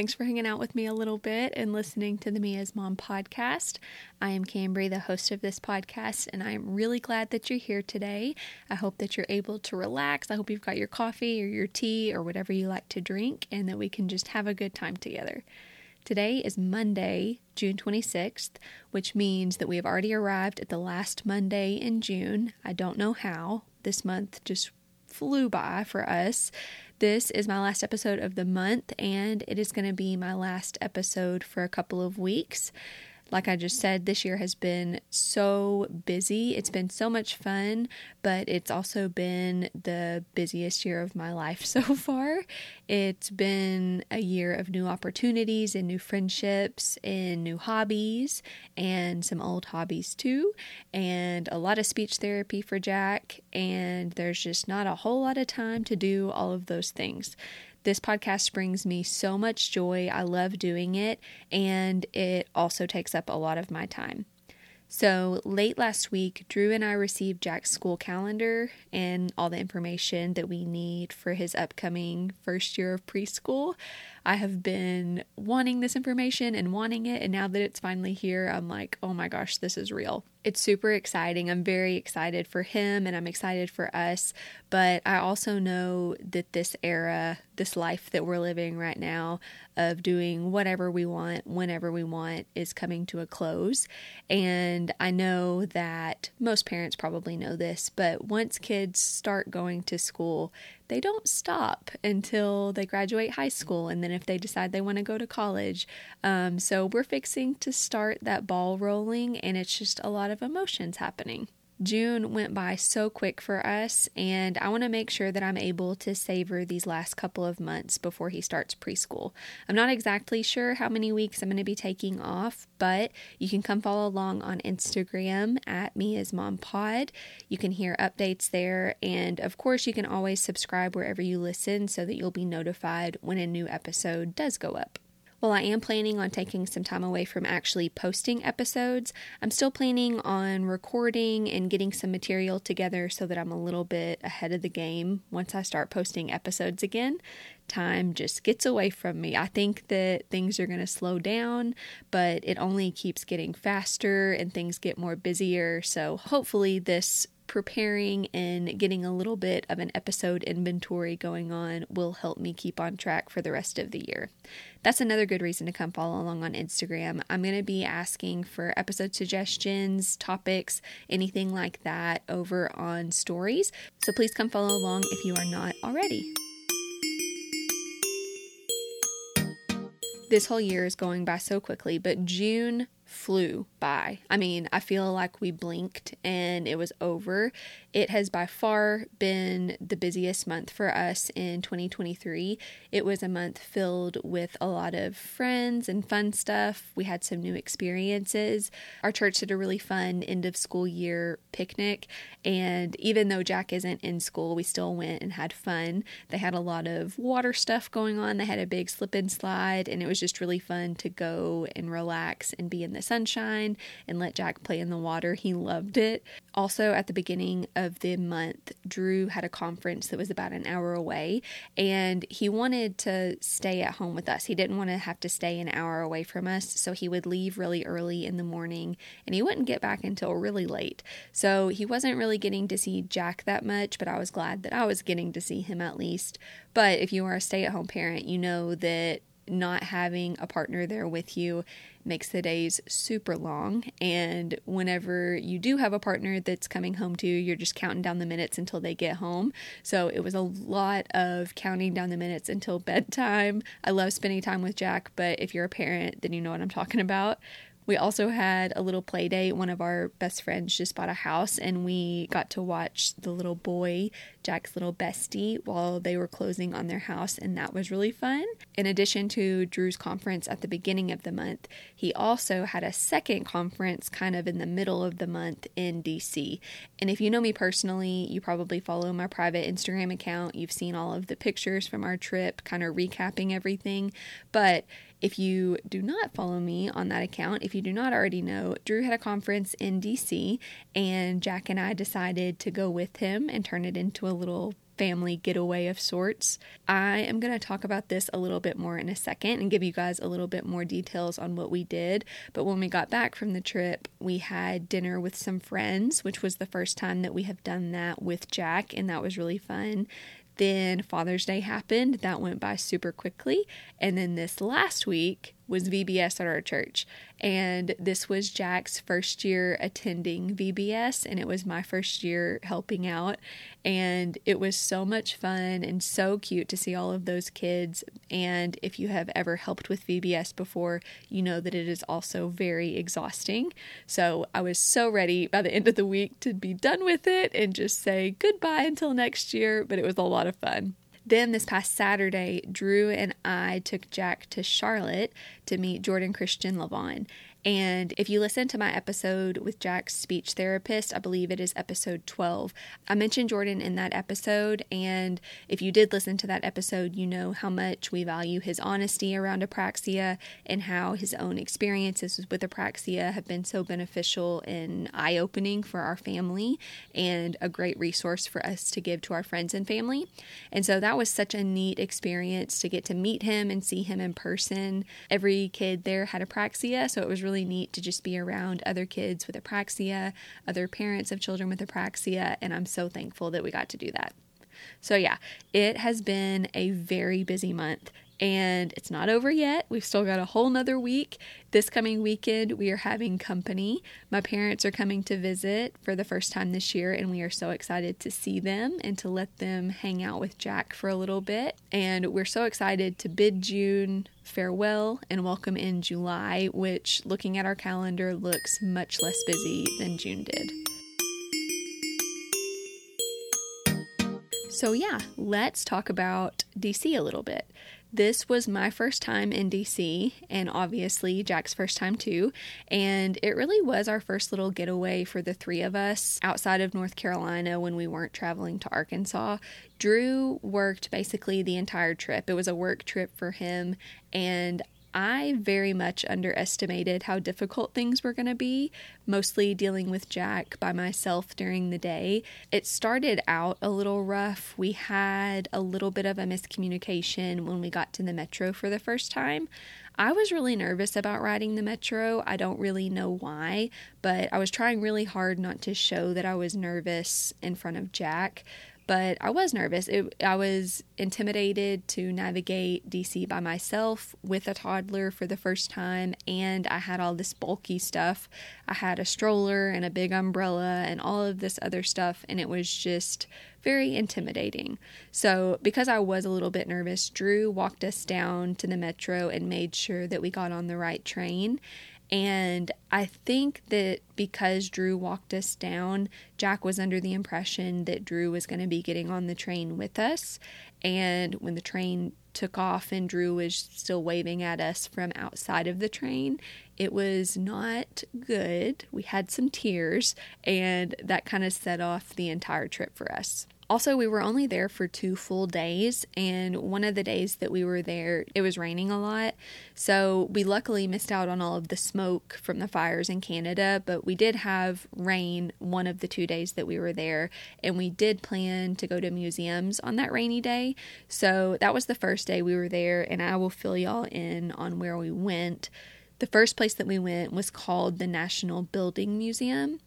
Thanks for hanging out with me a little bit and listening to the Me as Mom podcast. I am Cambry, the host of this podcast, and I am really glad that you're here today. I hope that you're able to relax. I hope you've got your coffee or your tea or whatever you like to drink, and that we can just have a good time together. Today is Monday, June 26th, which means that we have already arrived at the last Monday in June. I don't know how. This month just flew by for us. This is my last episode of the month, and it is going to be my last episode for a couple of weeks. Like I just said, this year has been so busy. It's been so much fun, but it's also been the busiest year of my life so far. It's been a year of new opportunities and new friendships and new hobbies and some old hobbies too, and a lot of speech therapy for Jack. And there's just not a whole lot of time to do all of those things. This podcast brings me so much joy. I love doing it, and it also takes up a lot of my time. So, late last week, Drew and I received Jack's school calendar and all the information that we need for his upcoming first year of preschool. I have been wanting this information and wanting it, and now that it's finally here, I'm like, oh my gosh, this is real it's super exciting. I'm very excited for him and I'm excited for us. But I also know that this era, this life that we're living right now of doing whatever we want, whenever we want, is coming to a close. And I know that most parents probably know this, but once kids start going to school, they don't stop until they graduate high school and then if they decide they want to go to college. Um, so we're fixing to start that ball rolling and it's just a lot of emotions happening. June went by so quick for us, and I want to make sure that I'm able to savor these last couple of months before he starts preschool. I'm not exactly sure how many weeks I'm going to be taking off, but you can come follow along on Instagram at me as mom pod. You can hear updates there, and of course, you can always subscribe wherever you listen so that you'll be notified when a new episode does go up. While I am planning on taking some time away from actually posting episodes, I'm still planning on recording and getting some material together so that I'm a little bit ahead of the game once I start posting episodes again. Time just gets away from me. I think that things are going to slow down, but it only keeps getting faster and things get more busier. So hopefully, this preparing and getting a little bit of an episode inventory going on will help me keep on track for the rest of the year. That's another good reason to come follow along on Instagram. I'm going to be asking for episode suggestions, topics, anything like that over on stories. So please come follow along if you are not already. This whole year is going by so quickly, but June flew by. I mean, I feel like we blinked and it was over. It has by far been the busiest month for us in 2023. It was a month filled with a lot of friends and fun stuff. We had some new experiences. Our church did a really fun end of school year picnic, and even though Jack isn't in school, we still went and had fun. They had a lot of water stuff going on. They had a big slip and slide, and it was just really fun to go and relax and be in the the sunshine and let Jack play in the water. He loved it. Also, at the beginning of the month, Drew had a conference that was about an hour away, and he wanted to stay at home with us. He didn't want to have to stay an hour away from us, so he would leave really early in the morning and he wouldn't get back until really late. So he wasn't really getting to see Jack that much, but I was glad that I was getting to see him at least. But if you are a stay at home parent, you know that not having a partner there with you makes the days super long. And whenever you do have a partner that's coming home to you, you're just counting down the minutes until they get home. So it was a lot of counting down the minutes until bedtime. I love spending time with Jack, but if you're a parent, then you know what I'm talking about. We also had a little play date. One of our best friends just bought a house, and we got to watch the little boy, Jack's little bestie, while they were closing on their house, and that was really fun. In addition to Drew's conference at the beginning of the month, he also had a second conference kind of in the middle of the month in DC. And if you know me personally, you probably follow my private Instagram account. You've seen all of the pictures from our trip, kind of recapping everything. But if you do not follow me on that account, if you do not already know, Drew had a conference in DC, and Jack and I decided to go with him and turn it into a little family getaway of sorts. I am going to talk about this a little bit more in a second and give you guys a little bit more details on what we did. But when we got back from the trip, we had dinner with some friends, which was the first time that we have done that with Jack, and that was really fun. Then Father's Day happened. That went by super quickly. And then this last week was VBS at our church. And this was Jack's first year attending VBS, and it was my first year helping out. And it was so much fun and so cute to see all of those kids. And if you have ever helped with VBS before, you know that it is also very exhausting. So I was so ready by the end of the week to be done with it and just say goodbye until next year, but it was a lot of fun. Then this past Saturday, Drew and I took Jack to Charlotte to meet Jordan Christian LeVan. And if you listen to my episode with Jack's speech therapist, I believe it is episode 12, I mentioned Jordan in that episode. And if you did listen to that episode, you know how much we value his honesty around apraxia and how his own experiences with apraxia have been so beneficial and eye opening for our family and a great resource for us to give to our friends and family. And so that was such a neat experience to get to meet him and see him in person. Every kid there had apraxia, so it was really really neat to just be around other kids with apraxia, other parents of children with apraxia, and I'm so thankful that we got to do that. So, yeah, it has been a very busy month and it's not over yet. We've still got a whole nother week. This coming weekend, we are having company. My parents are coming to visit for the first time this year, and we are so excited to see them and to let them hang out with Jack for a little bit. And we're so excited to bid June farewell and welcome in July, which, looking at our calendar, looks much less busy than June did. So, yeah, let's talk about DC a little bit. This was my first time in DC, and obviously Jack's first time too. And it really was our first little getaway for the three of us outside of North Carolina when we weren't traveling to Arkansas. Drew worked basically the entire trip. It was a work trip for him, and I very much underestimated how difficult things were going to be, mostly dealing with Jack by myself during the day. It started out a little rough. We had a little bit of a miscommunication when we got to the metro for the first time. I was really nervous about riding the metro. I don't really know why, but I was trying really hard not to show that I was nervous in front of Jack but I was nervous. It, I was intimidated to navigate DC by myself with a toddler for the first time, and I had all this bulky stuff. I had a stroller and a big umbrella and all of this other stuff, and it was just very intimidating. So, because I was a little bit nervous, Drew walked us down to the metro and made sure that we got on the right train. And I think that because Drew walked us down, Jack was under the impression that Drew was going to be getting on the train with us. And when the train took off and Drew was still waving at us from outside of the train, it was not good. We had some tears, and that kind of set off the entire trip for us. Also, we were only there for two full days, and one of the days that we were there, it was raining a lot. So we luckily missed out on all of the smoke from the fires in Canada, but we did have rain one of the two days that we were there, and we did plan to go to museums on that rainy day. So that was the first day we were there, and I will fill y'all in on where we went. The first place that we went was called the National Building Museum.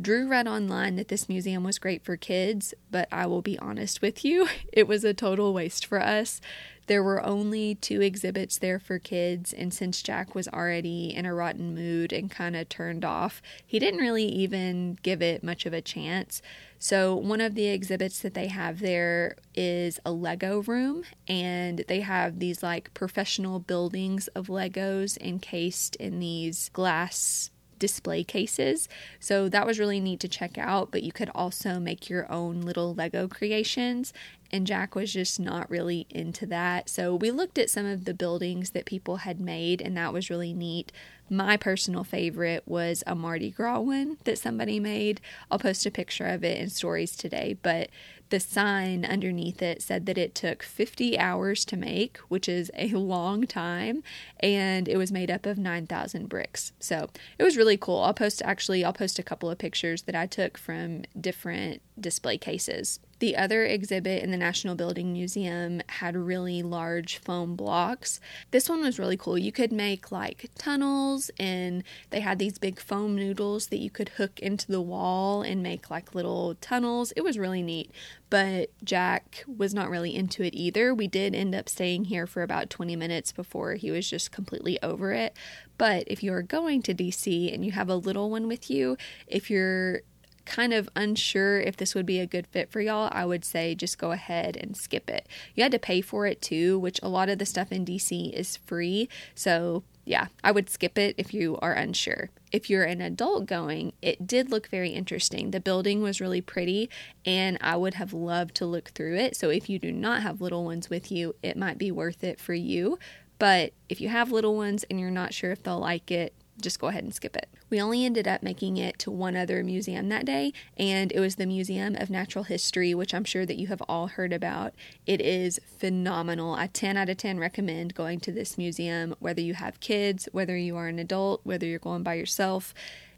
Drew read online that this museum was great for kids, but I will be honest with you, it was a total waste for us. There were only two exhibits there for kids, and since Jack was already in a rotten mood and kind of turned off, he didn't really even give it much of a chance. So, one of the exhibits that they have there is a Lego room, and they have these like professional buildings of Legos encased in these glass display cases. So that was really neat to check out, but you could also make your own little Lego creations. And Jack was just not really into that. So we looked at some of the buildings that people had made, and that was really neat. My personal favorite was a Mardi Gras one that somebody made. I'll post a picture of it in stories today, but the sign underneath it said that it took 50 hours to make, which is a long time, and it was made up of 9,000 bricks. So it was really cool. I'll post actually, I'll post a couple of pictures that I took from different display cases The other exhibit in the National Building Museum had really large foam blocks. This one was really cool. You could make like tunnels, and they had these big foam noodles that you could hook into the wall and make like little tunnels. It was really neat but Jack was not really into it either. We did end up staying here for about 20 minutes before he was just completely over it. But if you are going to DC and you have a little one with you, if you're kind of unsure if this would be a good fit for y'all, I would say just go ahead and skip it. You had to pay for it too, which a lot of the stuff in DC is free. So, yeah, I would skip it if you are unsure. If you're an adult going, it did look very interesting. The building was really pretty, and I would have loved to look through it. So, if you do not have little ones with you, it might be worth it for you. But if you have little ones and you're not sure if they'll like it, just go ahead and skip it. We only ended up making it to one other museum that day, and it was the Museum of Natural History, which I'm sure that you have all heard about. It is phenomenal. I 10 out of 10 recommend going to this museum, whether you have kids, whether you are an adult, whether you're going by yourself.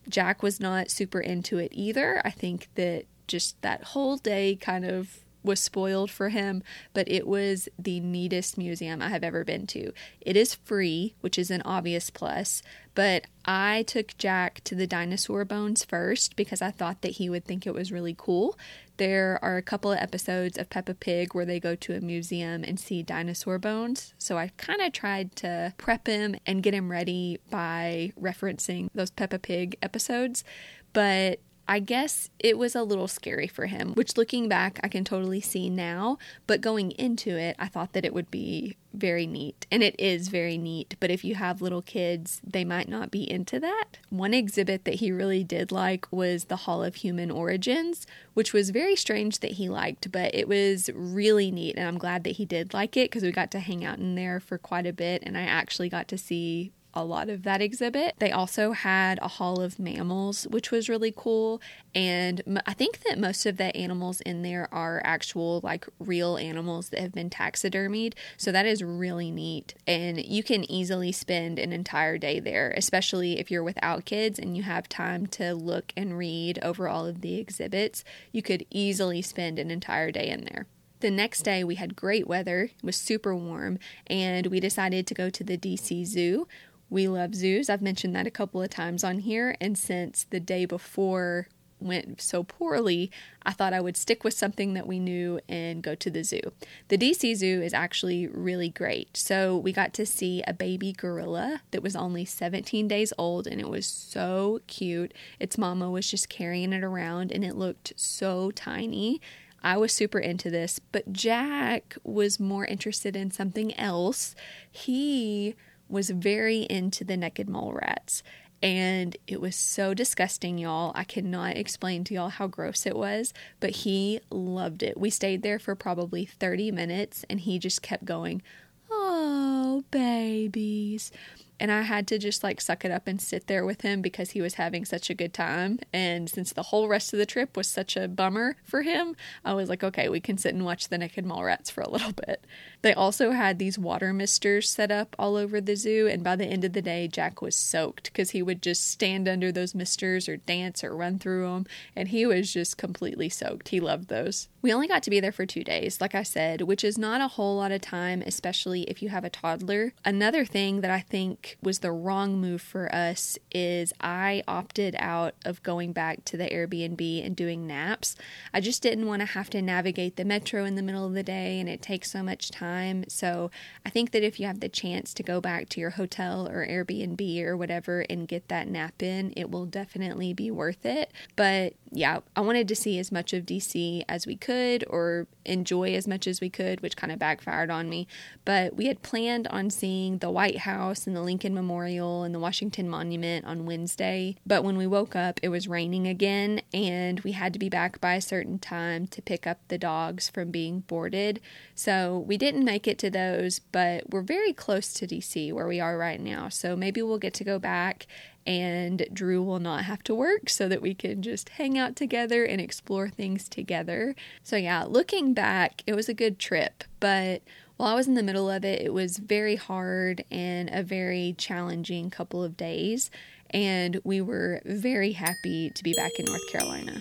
Jack was not super into it either. I think that just that whole day kind of was spoiled for him, but it was the neatest museum I have ever been to. It is free, which is an obvious plus, but I took Jack to the dinosaur bones first because I thought that he would think it was really cool. There are a couple of episodes of Peppa Pig where they go to a museum and see dinosaur bones. So I kind of tried to prep him and get him ready by referencing those Peppa Pig episodes. But I guess it was a little scary for him, which looking back, I can totally see now. But going into it, I thought that it would be very neat. And it is very neat. But if you have little kids, they might not be into that. One exhibit that he really did like was the Hall of Human Origins, which was very strange that he liked, but it was really neat. And I'm glad that he did like it because we got to hang out in there for quite a bit. And I actually got to see a lot of that exhibit. They also had a hall of mammals, which was really cool. And I think that most of the animals in there are actual, like real animals that have been taxidermied. So that is really neat. And you can easily spend an entire day there, especially if you're without kids and you have time to look and read over all of the exhibits. You could easily spend an entire day in there. The next day, we had great weather, it was super warm, and we decided to go to the DC Zoo. We love zoos. I've mentioned that a couple of times on here. And since the day before went so poorly, I thought I would stick with something that we knew and go to the zoo. The DC Zoo is actually really great. So we got to see a baby gorilla that was only 17 days old and it was so cute. Its mama was just carrying it around and it looked so tiny. I was super into this, but Jack was more interested in something else. He was very into the naked mole rats. And it was so disgusting, y'all. I cannot explain to y'all how gross it was, but he loved it. We stayed there for probably 30 minutes and he just kept going, Oh, babies and I had to just like suck it up and sit there with him because he was having such a good time. And since the whole rest of the trip was such a bummer for him, I was like, okay, we can sit and watch the naked mole rats for a little bit. They also had these water misters set up all over the zoo, and by the end of the day, Jack was soaked because he would just stand under those misters or dance or run through them, and he was just completely soaked. He loved those. We only got to be there for two days, like I said, which is not a whole lot of time, especially if you have a toddler. Another thing that I was the wrong move for us is I opted out of going back to the Airbnb and doing naps. I just didn't want to have to navigate the metro in the middle of the day and it takes so much time. So I think that if you have the chance to go back to your hotel or Airbnb or whatever and get that nap in, it will definitely be worth it. But yeah, I wanted to see as much of DC as we could or enjoy as much as we could, which kind of backfired on me. But we had planned on seeing the White House and the Lincoln Memorial and the Washington Monument on Wednesday. But when we woke up, it was raining again, and we had to be back by a certain time to pick up the dogs from being boarded. So we didn't make it to those, but we're very close to DC where we are right now. So maybe we'll get to go back and Drew will not have to work so that we can just hang out together and explore things together. So, yeah, looking back, it was a good trip, but while I was in the middle of it, it was very hard and a very challenging couple of days, and we were very happy to be back in North Carolina.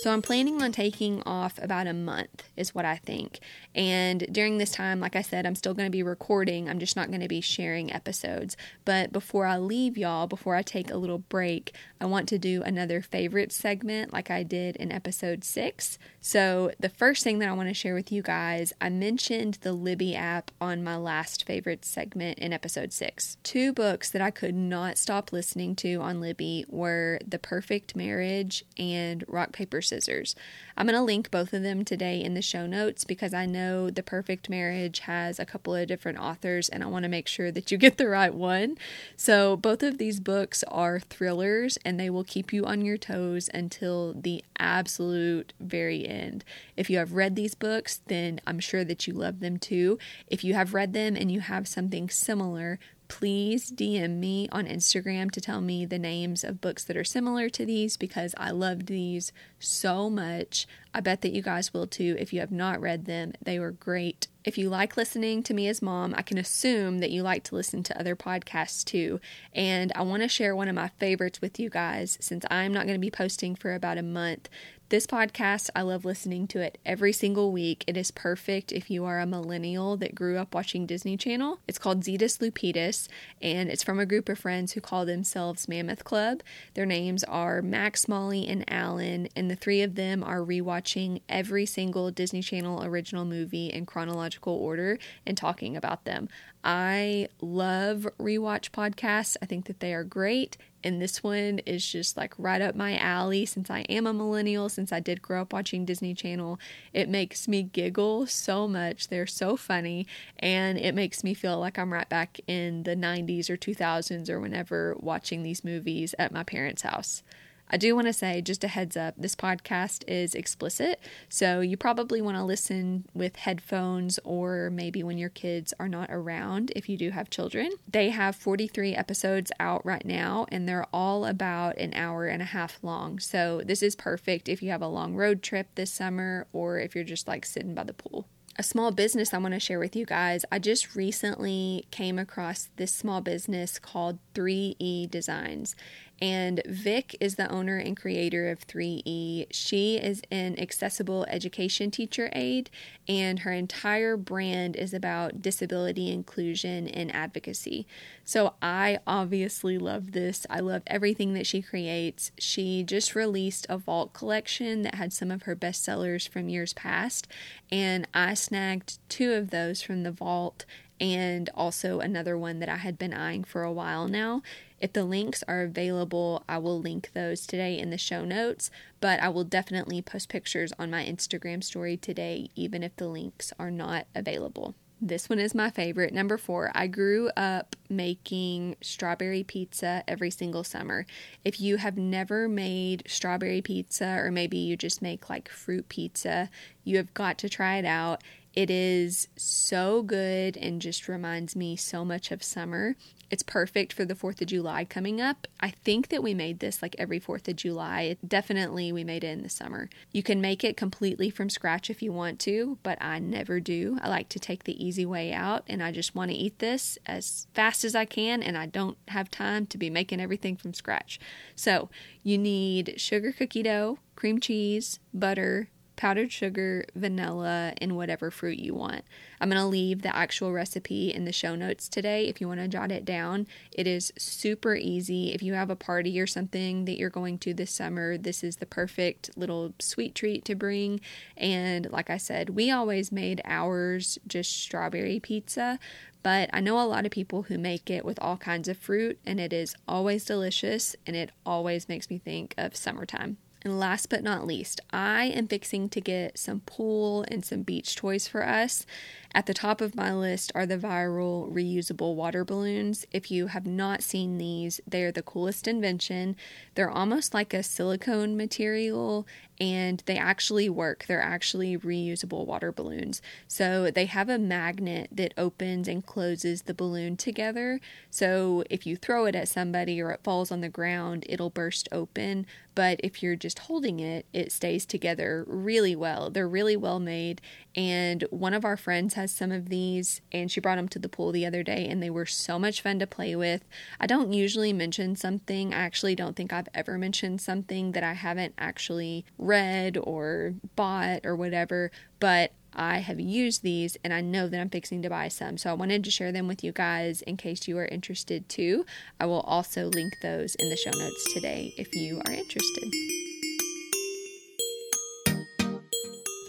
So I'm planning on taking off about a month, is what I think. And during this time, like I said, I'm still going to be recording. I'm just not going to be sharing episodes. But before I leave y'all, before I take a little break, I want to do another favorite segment like I did in episode six. So the first thing that I want to share with you guys, I mentioned the Libby app on my last favorite segment in episode six. Two books that I could not stop listening to on Libby were The Perfect Marriage and Rock, Paper, Scissors. I'm going to link both of them today in the show notes because I know The Perfect Marriage has a couple of different authors and I want to make sure that you get the right one. So, both of these books are thrillers and they will keep you on your toes until the absolute very end. If you have read these books, then I'm sure that you love them too. If you have read them and you have something similar, please DM me on Instagram to tell me the names of books that are similar to these because I loved these so much. I bet that you guys will too if you have not read them. They were great. If you like listening to me as mom, I can assume that you like to listen to other podcasts too. And I want to share one of my favorites with you guys since I'm not going to be posting for about a month. This podcast, I love listening to it every single week. It is perfect if you are a millennial that grew up watching Disney Channel. It's called Zetus Lepetus, and it's from a group of friends who call themselves Mammoth Club. Their names are Max, Molly, and Alan, and the three of them are rewatching every single Disney Channel original movie in chronological order and talking about them. I love rewatch podcasts. I think that they are great. And this one is just like right up my alley since I am a millennial, since I did grow up watching Disney Channel. It makes me giggle so much. They're so funny. And it makes me feel like I'm right back in the 90s or 2000s or whenever watching these movies at my parents' house. I do want to say, just a heads up, this podcast is explicit, so you probably want to listen with headphones or maybe when your kids are not around if you do have children. They have 43 episodes out right now, and they're all about an hour and a half long. So this is perfect if you have a long road trip this summer or if you're just like sitting by the pool a small business I want to share with you guys. I just recently came across this small business called 3E Designs. And Vic is the owner and creator of 3E. She is an accessible education teacher aide, and her entire brand is about disability inclusion and advocacy. So I obviously love this. I love everything that she creates. She just released a vault collection that had some of her bestsellers from years past, and I snagged two of those from the vault and also another one that I had been eyeing for a while now. If the links are available, I will link those today in the show notes, but I will definitely post pictures on my Instagram story today, even if the links are not available. This one is my favorite. Number four, I grew up making strawberry pizza every single summer. If you have never made strawberry pizza, or maybe you just make like fruit pizza, you have got to try it out. It is so good and just reminds me so much of summer. It's perfect for the 4th of July coming up. I think that we made this like every 4th of July. Definitely, we made it in the summer. You can make it completely from scratch if you want to, but I never do. I like to take the easy way out and I just want to eat this as fast as I can and I don't have time to be making everything from scratch. So, you need sugar cookie dough, cream cheese, butter, powdered sugar, vanilla, and whatever fruit you want. I'm going to leave the actual recipe in the show notes today if you want to jot it down. It is super easy. If you have a party or something that you're going to this summer, this is the perfect little sweet treat to bring. And like I said, we always made ours just strawberry pizza, but I know a lot of people who make it with all kinds of fruit, and it is always delicious and it always makes me think of summertime. And last but not least, I am fixing to get some pool and some beach toys for us. At the top of my list are the viral reusable water balloons. If you have not seen these, they are the coolest invention. They're almost like a silicone material and they actually work. They're actually reusable water balloons. So they have a magnet that opens and closes the balloon together. So if you throw it at somebody or it falls on the ground, it'll burst open, but if you're just holding it, it stays together really well. They're really well made. And one of our friends has some of these, and she brought them to the pool the other day, and they were so much fun to play with. I don't usually mention something, I actually don't think I've ever mentioned something that I haven't actually read or bought or whatever, but I have used these and I know that I'm fixing to buy some. So I wanted to share them with you guys in case you are interested too. I will also link those in the show notes today if you are interested.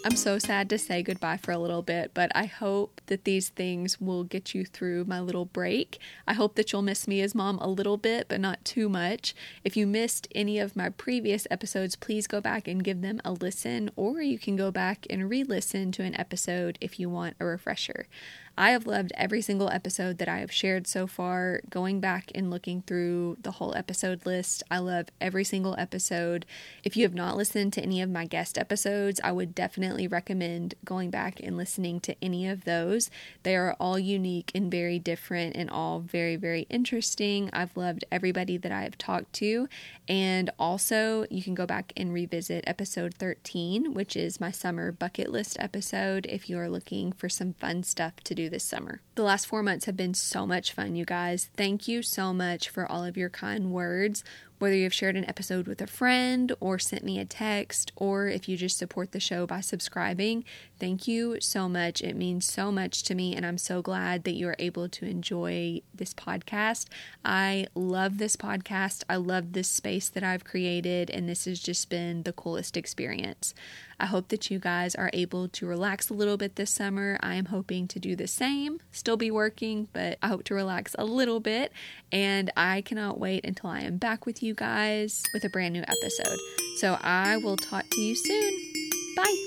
I'm so sad to say goodbye for a little bit, but I hope that these things will get you through my little break. I hope that you'll miss me as mom a little bit, but not too much. If you missed any of my previous episodes, please go back and give them a listen, or you can go back and re listen to an episode if you want a refresher. I have loved every single episode that I have shared so far. Going back and looking through the whole episode list, I love every single episode. If you have not listened to any of my guest episodes, I would definitely recommend going back and listening to any of those. They are all unique and very different and all very, very interesting. I've loved everybody that I have talked to. And also, you can go back and revisit episode 13, which is my summer bucket list episode if you are looking for some fun stuff to do do this summer. The last four months have been so much fun, you guys. Thank you so much for all of your kind words whether you've shared an episode with a friend or sent me a text, or if you just support the show by subscribing, thank you so much. It means so much to me, and I'm so glad that you are able to enjoy this podcast. I love this podcast. I love this space that I've created, and this has just been the coolest experience. I hope that you guys are able to relax a little bit this summer. I am hoping to do the same, still be working, but I hope to relax a little bit. And I cannot wait until I am back with you you guys with a brand new episode. So I will talk to you soon. Bye.